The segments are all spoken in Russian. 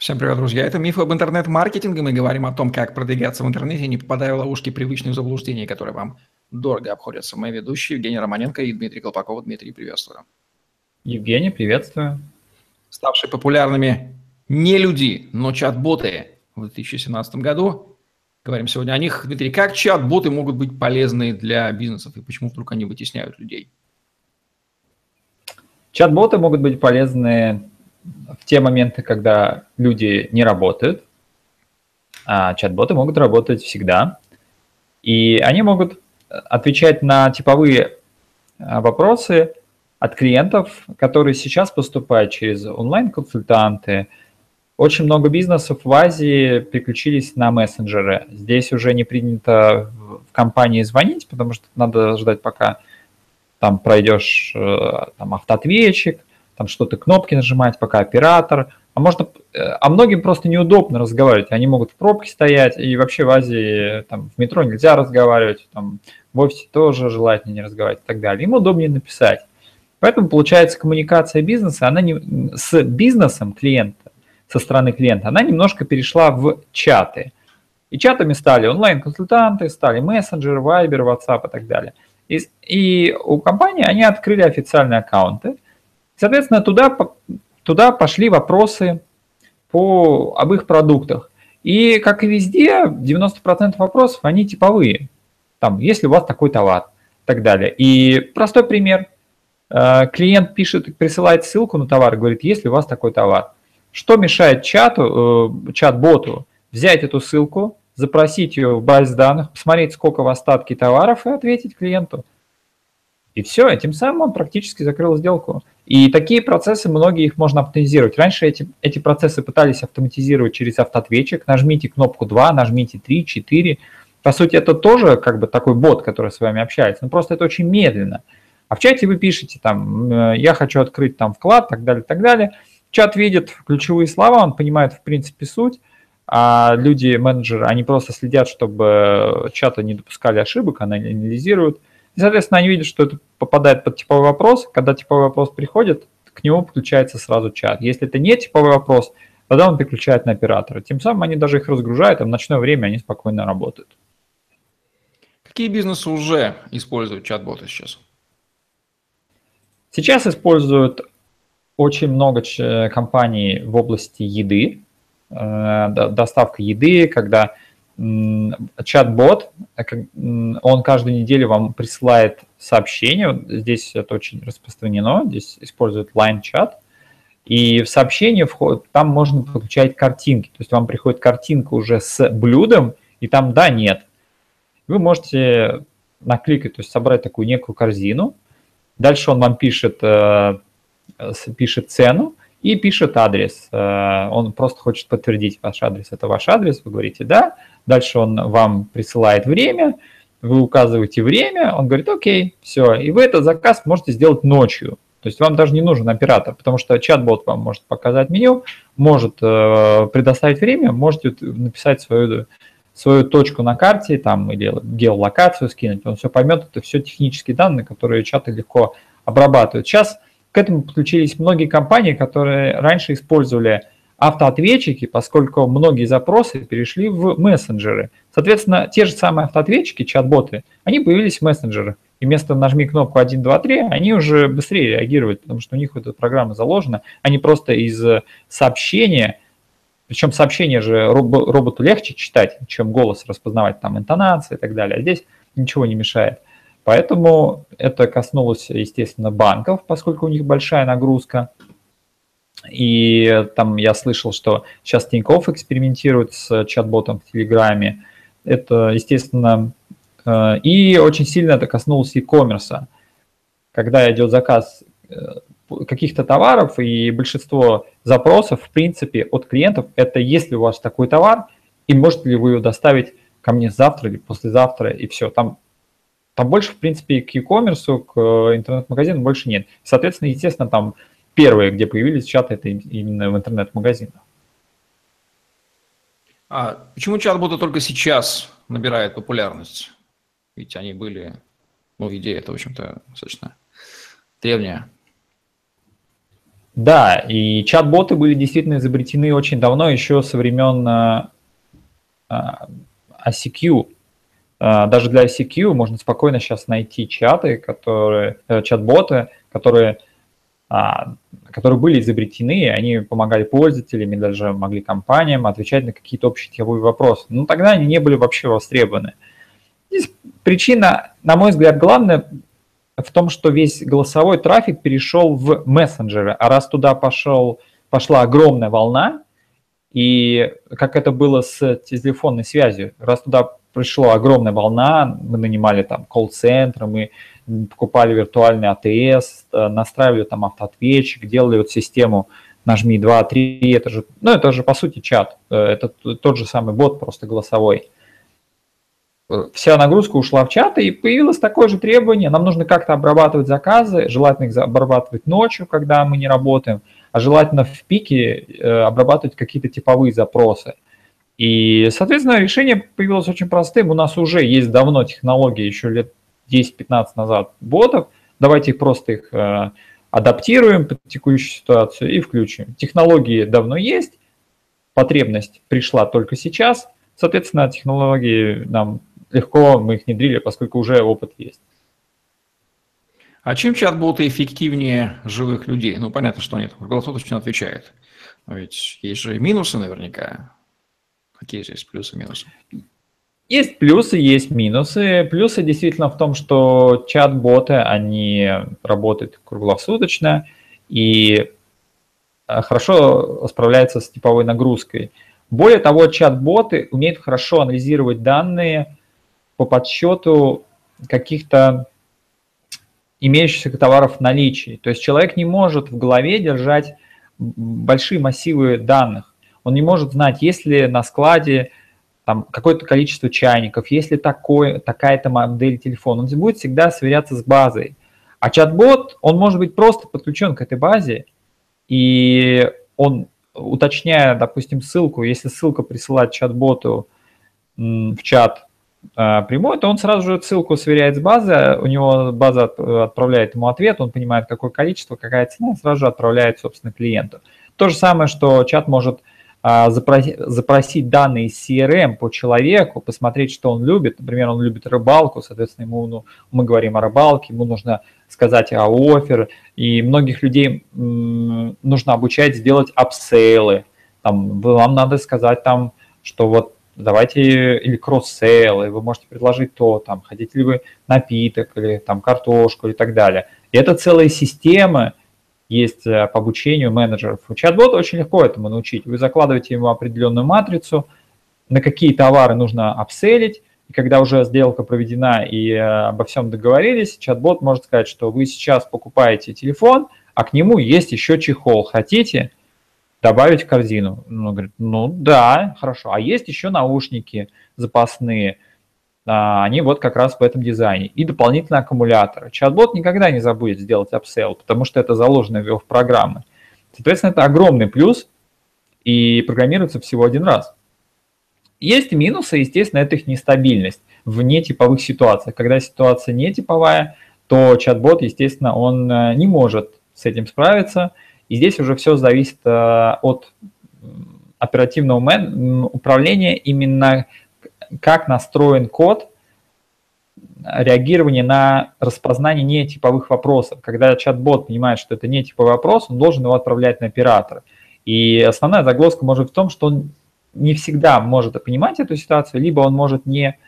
Всем привет, друзья. Это «Мифы об интернет-маркетинге». Мы говорим о том, как продвигаться в интернете, не попадая в ловушки привычных заблуждений, которые вам дорого обходятся. Мои ведущие Евгений Романенко и Дмитрий Колпаков. Дмитрий, приветствую. Евгений, приветствую. Ставшие популярными не люди, но чат-боты в 2017 году. Говорим сегодня о них. Дмитрий, как чат-боты могут быть полезны для бизнесов и почему вдруг они вытесняют людей? Чат-боты могут быть полезны в те моменты, когда люди не работают, а чат-боты могут работать всегда. И они могут отвечать на типовые а, вопросы от клиентов, которые сейчас поступают через онлайн-консультанты. Очень много бизнесов в Азии переключились на мессенджеры. Здесь уже не принято в компании звонить, потому что надо ждать, пока там пройдешь э, там, автоответчик, там что-то кнопки нажимать, пока оператор. А можно, э, а многим просто неудобно разговаривать. Они могут в пробке стоять, и вообще в Азии там, в метро нельзя разговаривать, там, в офисе тоже желательно не разговаривать и так далее. Им удобнее написать. Поэтому получается коммуникация бизнеса, она не, с бизнесом клиента, со стороны клиента, она немножко перешла в чаты. И чатами стали онлайн-консультанты, стали мессенджеры, Viber, WhatsApp и так далее. И, и у компании они открыли официальные аккаунты – Соответственно, туда, туда пошли вопросы по, об их продуктах. И, как и везде, 90% вопросов, они типовые. Там, если у вас такой товар и так далее. И простой пример. Э, клиент пишет, присылает ссылку на товар, говорит, если у вас такой товар. Что мешает чату, э, чат-боту взять эту ссылку, запросить ее в базе данных, посмотреть, сколько в остатке товаров и ответить клиенту. И все, тем самым он практически закрыл сделку. И такие процессы, многие их можно автоматизировать. Раньше эти, эти процессы пытались автоматизировать через автоответчик. Нажмите кнопку 2, нажмите 3, 4. По сути, это тоже как бы такой бот, который с вами общается. Но просто это очень медленно. А в чате вы пишете там, э, я хочу открыть там вклад, так далее, так далее. Чат видит ключевые слова, он понимает в принципе суть, а люди, менеджеры, они просто следят, чтобы чаты не допускали ошибок, анализируют. И, соответственно, они видят, что это попадает под типовой вопрос. Когда типовой вопрос приходит, к нему подключается сразу чат. Если это не типовой вопрос, тогда он переключает на оператора. Тем самым они даже их разгружают, а в ночное время они спокойно работают. Какие бизнесы уже используют чат-боты сейчас? Сейчас используют очень много компаний в области еды, э, доставка еды, когда чат-бот, э, он каждую неделю вам присылает сообщение, здесь это очень распространено, здесь используют line-чат, и в сообщение вход, там можно подключать картинки, то есть вам приходит картинка уже с блюдом, и там да, нет. Вы можете накликать, то есть собрать такую некую корзину, дальше он вам пишет, э, пишет цену, и пишет адрес. Э, он просто хочет подтвердить ваш адрес. Это ваш адрес, вы говорите «да». Дальше он вам присылает время, вы указываете время, он говорит «окей, все». И вы этот заказ можете сделать ночью. То есть вам даже не нужен оператор, потому что чат-бот вам может показать меню, может э, предоставить время, можете написать свою, свою точку на карте там, или геолокацию скинуть, он все поймет, это все технические данные, которые чаты легко обрабатывают. Сейчас к этому подключились многие компании, которые раньше использовали автоответчики, поскольку многие запросы перешли в мессенджеры. Соответственно, те же самые автоответчики, чат-боты, они появились в мессенджерах. И вместо нажми кнопку 1, 2, 3, они уже быстрее реагируют, потому что у них эта программа заложена. Они просто из сообщения, причем сообщение же роботу легче читать, чем голос распознавать, там интонации и так далее. А здесь ничего не мешает. Поэтому это коснулось, естественно, банков, поскольку у них большая нагрузка. И там я слышал, что сейчас Тинькофф экспериментирует с чат-ботом в Телеграме. Это, естественно, э, и очень сильно это коснулось e-commerce. Когда идет заказ э, каких-то товаров, и большинство запросов, в принципе, от клиентов, это если у вас такой товар, и можете ли вы его доставить ко мне завтра или послезавтра, и все. Там там больше, в принципе, к e-commerce, к э, интернет-магазину больше нет. Соответственно, естественно, там первые, где появились чаты, это именно в интернет-магазинах. А почему чат-боты только сейчас набирают популярность? Ведь они были, ну, идея это, в общем-то, достаточно древняя. Да, и чат-боты были действительно изобретены очень давно, еще со времен ICQ. Даже для ICQ можно спокойно сейчас найти чаты, которые, э, чат-боты, которые а, которые были изобретены, они помогали пользователям и даже могли компаниям отвечать на какие-то общие теории вопросы. Но тогда они не были вообще востребованы. Здесь причина, на мой взгляд, главная в том, что весь голосовой трафик перешел в мессенджеры, а раз туда пошел, пошла огромная волна, и как это было с телефонной связью, раз туда пришла огромная волна, мы нанимали там колл-центры, мы покупали виртуальный АТС, э, настраивали там автоответчик, делали вот систему нажми 2, 3, это же, ну, это же по сути чат, э, это тот же самый бот, просто голосовой. Э, вся нагрузка ушла в чат, и появилось такое же требование, нам нужно как-то обрабатывать заказы, желательно их обрабатывать ночью, когда мы не работаем, а желательно в пике обрабатывать какие-то типовые запросы. И, соответственно, решение появилось очень простым. У нас уже есть давно технологии, еще лет 10-15 назад ботов, давайте просто их э, адаптируем под текущую ситуацию и включим. Технологии давно есть, потребность пришла только сейчас, соответственно, технологии нам легко, мы их внедрили, поскольку уже опыт есть. А чем чат-боты эффективнее живых людей? Ну, понятно, что они круглосуточно отвечают. Но ведь есть же минусы наверняка. Какие есть плюсы и минусы? Есть плюсы, есть минусы. Плюсы действительно в том, что чат-боты, они работают круглосуточно и э, хорошо справляются с типовой нагрузкой. Более того, чат-боты умеют хорошо анализировать данные по подсчету каких-то имеющихся товаров в наличии. То есть человек не может в голове держать большие массивы данных. Он не может знать, есть ли на складе там какое-то количество чайников, если такой, такая-то модель телефона, он будет всегда сверяться с базой. А чат-бот, он может быть просто подключен к этой базе, и он, уточняя, допустим, ссылку, если ссылка присылает чат-боту в чат э, прямой, то он сразу же ссылку сверяет с базой, у него база отправляет ему ответ, он понимает, какое количество, какая цена, сразу же отправляет, собственно, клиенту. То же самое, что чат может запросить, запросить данные из CRM по человеку, посмотреть, что он любит. Например, он любит рыбалку, соответственно, ему, ну, мы говорим о рыбалке, ему нужно сказать о offer, и многих людей нужно обучать сделать upsell ы. Там, вам надо сказать там, что вот давайте или cross-sell, и вы можете предложить то, там, хотите ли вы напиток, или там картошку и так далее. И это целая система, есть э, по обучению менеджеров. Чат-бот очень легко этому научить. Вы закладываете ему определенную матрицу, на какие товары нужно апселить, и когда уже сделка проведена и э, обо всем договорились, чат-бот может сказать, что вы сейчас покупаете телефон, а к нему есть еще чехол. Хотите добавить в корзину? Он говорит, ну да, хорошо. А есть еще наушники запасные – они вот как раз в этом дизайне. И дополнительные аккумуляторы. Чат-бот никогда не забудет сделать upsell, потому что это заложено в программы. Соответственно, это огромный плюс, и программируется всего один раз. Есть минусы, естественно, это их нестабильность в нетиповых ситуациях. Когда ситуация нетиповая, то чат-бот, естественно, он э, не может с этим справиться. И здесь уже все зависит э, от оперативного управления именно как настроен код реагирования на распознание нетиповых вопросов. Когда чат-бот понимает, что это нетиповый вопрос, он должен его отправлять на оператора. И основная загвоздка может в том, что он не всегда может понимать эту ситуацию, либо он может не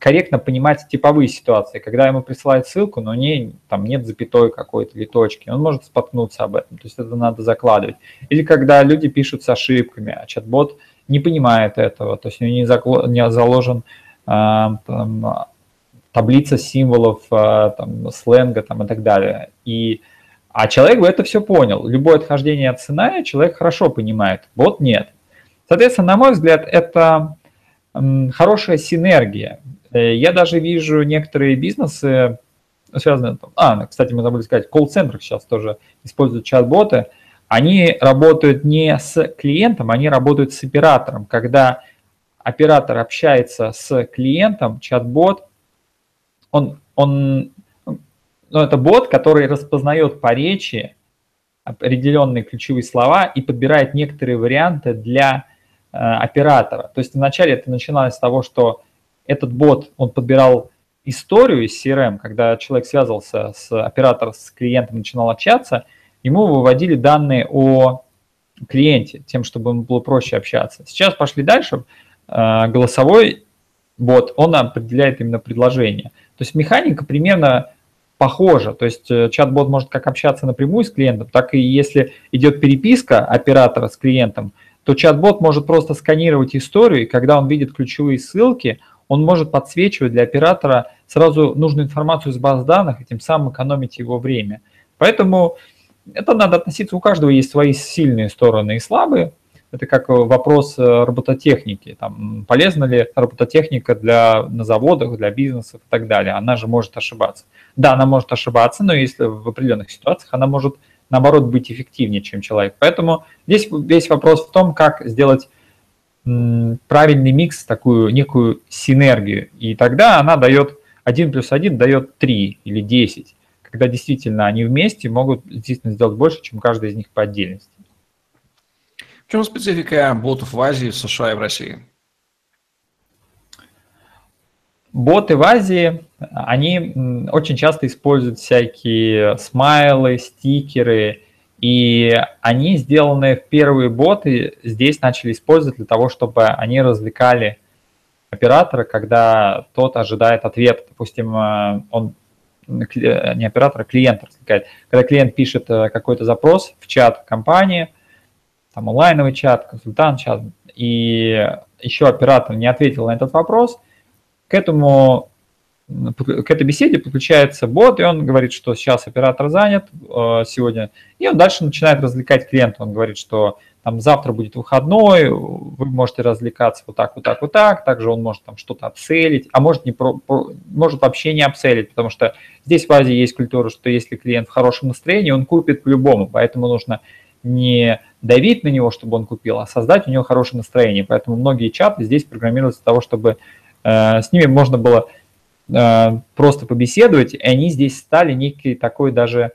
корректно понимать типовые ситуации, когда ему присылают ссылку, но не, там нет запятой какой-то или точки, он может споткнуться об этом, то есть это надо закладывать. Или когда люди пишут с ошибками, а чат-бот – не понимает этого, то есть у него не, закло, не заложен а, там, таблица символов, а, там, сленга там, и так далее. И, а человек бы это все понял. Любое отхождение от сценария человек хорошо понимает, вот нет. Соответственно, на мой взгляд, это хорошая синергия. Э, я даже вижу некоторые бизнесы, связанные, а, кстати, мы забыли сказать, колл-центрах сейчас тоже используют чат-боты – они работают не с клиентом, они работают с оператором. Когда оператор общается с клиентом, чат-бот, он, он, ну, это бот, который распознает по речи определенные ключевые слова и подбирает некоторые варианты для э, оператора. То есть вначале это начиналось с того, что этот бот, он подбирал историю из CRM, когда человек связывался с оператором, с клиентом, начинал общаться, ему выводили данные о клиенте, тем, чтобы ему было проще общаться. Сейчас пошли дальше, э, голосовой бот, он определяет именно предложение. То есть механика примерно похожа. То есть э, чат-бот может как общаться напрямую с клиентом, так и если идет переписка оператора с клиентом, то чат-бот может просто сканировать историю, и когда он видит ключевые ссылки, он может подсвечивать для оператора сразу нужную информацию из баз данных и тем самым экономить его время. Поэтому это надо относиться, у каждого есть свои сильные стороны и слабые. Это как вопрос э, робототехники. Там, полезна ли робототехника для, на заводах, для бизнесов и так далее. Она же может ошибаться. Да, она может ошибаться, но если в определенных ситуациях она может, наоборот, быть эффективнее, чем человек. Поэтому здесь весь вопрос в том, как сделать правильный микс, такую некую синергию. И тогда она дает 1 плюс 1 дает 3 или 10, когда действительно они вместе могут действительно сделать больше, чем каждый из них по отдельности. В чем специфика ботов в Азии, в США и в России? Боты в Азии, они очень часто используют всякие смайлы, стикеры, и они сделаны в первые боты, здесь начали использовать для того, чтобы они развлекали оператора, когда тот ожидает ответа. Допустим, э, он не оператора, а клиент развлекает. Когда клиент пишет э, какой-то запрос в чат компании, там онлайновый чат, консультант чат, и еще оператор не ответил на этот вопрос, к этому к этой беседе подключается бот, и он говорит, что сейчас оператор занят э, сегодня, и он дальше начинает развлекать клиента. Он говорит, что там завтра будет выходной, вы можете развлекаться вот так, вот так, вот так. Также он может там что-то обселить, а может, не про, может вообще не обселить, потому что здесь в Азии есть культура, что если клиент в хорошем настроении, он купит по-любому, поэтому нужно не давить на него, чтобы он купил, а создать у него хорошее настроение. Поэтому многие чаты здесь программируются для того, чтобы э, с ними можно было э, просто побеседовать, и они здесь стали некий такой даже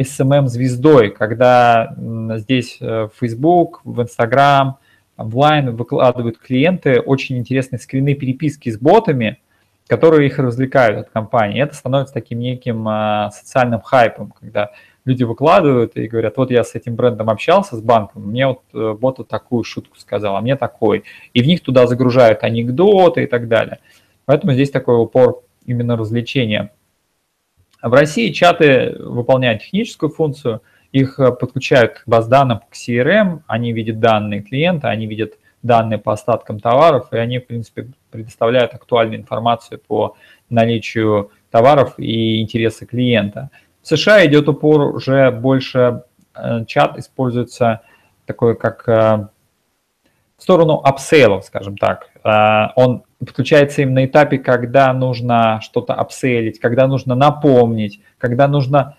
SMM-звездой, когда здесь э, в Facebook, в Instagram, Line выкладывают клиенты очень интересные скрины переписки с ботами, которые их развлекают от компании. Это становится таким неким а, социальным хайпом, когда люди выкладывают и говорят, вот я с этим брендом общался, с банком, мне вот э, бот вот такую шутку сказал, а мне такой. И в них туда загружают анекдоты и так далее. Поэтому здесь такой упор именно развлечения. В России чаты выполняют техническую функцию, их э, подключают к баз данным, к CRM, они видят данные клиента, они видят данные по остаткам товаров, и они, в принципе, предоставляют актуальную информацию по наличию товаров и интересы клиента. В США идет упор уже больше, э, чат используется такой, как э, в сторону upsell ов, скажем так. Он подключается им на этапе, когда нужно что-то upsell ить, когда нужно напомнить, когда нужно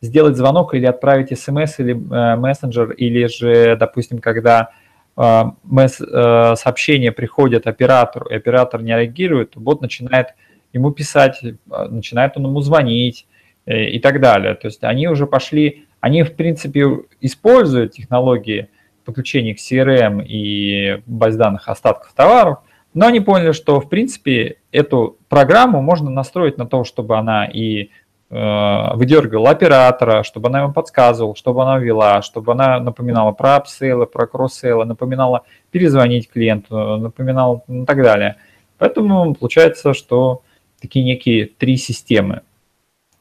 сделать звонок или отправить смс или э, мессенджер, или же, допустим, когда э, э, сообщение приходит оператору, и оператор не реагирует, бот начинает ему писать, начинает он ему звонить и так далее. То есть они уже пошли, они, в принципе, используют технологии подключения к CRM и баз данных остатков товаров – но они поняли, что, в принципе, эту программу можно настроить на то, чтобы она и э, выдергивала оператора, чтобы она ему подсказывала, чтобы она вела, чтобы она напоминала про upsell ы, про cross-sell ы, напоминала перезвонить клиенту, напоминала и так далее. Поэтому получается, что такие некие три системы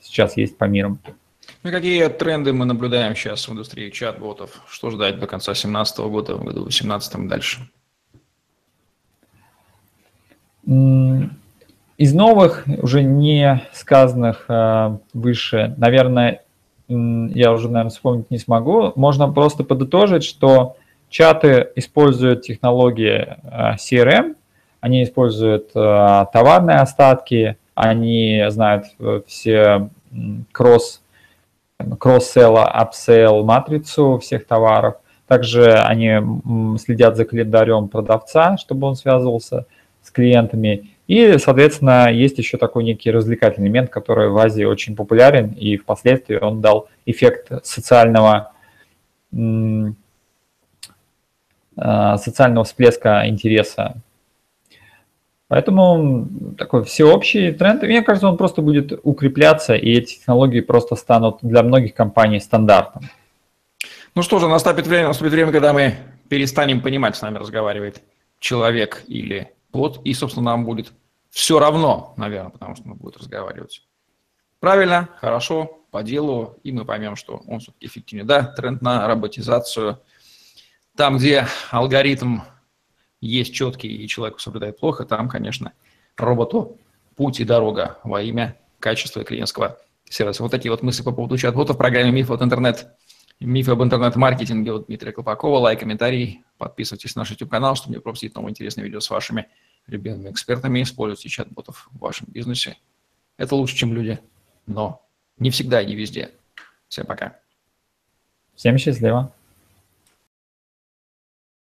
сейчас есть по миру. Ну и какие тренды мы наблюдаем сейчас в индустрии чат-ботов? Что ждать до конца 2017 года, в году 2018 дальше? Из новых, уже не сказанных э, выше, наверное, я уже, наверное, вспомнить не смогу. Можно просто подытожить, что чаты используют технологии э, CRM, они используют э, товарные остатки, они знают все cross, cross-sell, upsell матрицу всех товаров. Также они следят за календарем продавца, чтобы он связывался с клиентами. И, соответственно, есть еще такой некий развлекательный элемент, который в Азии очень популярен, и впоследствии он дал эффект социального, э, социального всплеска интереса. Поэтому такой всеобщий тренд, мне кажется, он просто будет укрепляться, и эти технологии просто станут для многих компаний стандартом. Ну что же, наступит время, наступит время, когда мы перестанем понимать, с нами разговаривает человек или бот, и, собственно, нам будет все равно, наверное, потому что он будет разговаривать правильно, хорошо, по делу, и мы поймем, что он все-таки эффективнее. Да, тренд на роботизацию. Там, где алгоритм есть четкий и человеку соблюдает плохо, там, конечно, роботу путь и дорога во имя качества клиентского сервиса. Вот такие вот мысли по поводу чат-ботов в программе «Миф от интернет». Миф об интернет-маркетинге от Дмитрия Колпакова. Лайк, комментарий. Подписывайтесь на наш YouTube-канал, чтобы не пропустить новые интересные видео с вашими любимыми экспертами. Используйте чат-ботов в вашем бизнесе. Это лучше, чем люди, но не всегда и не везде. Всем пока. Всем счастливо.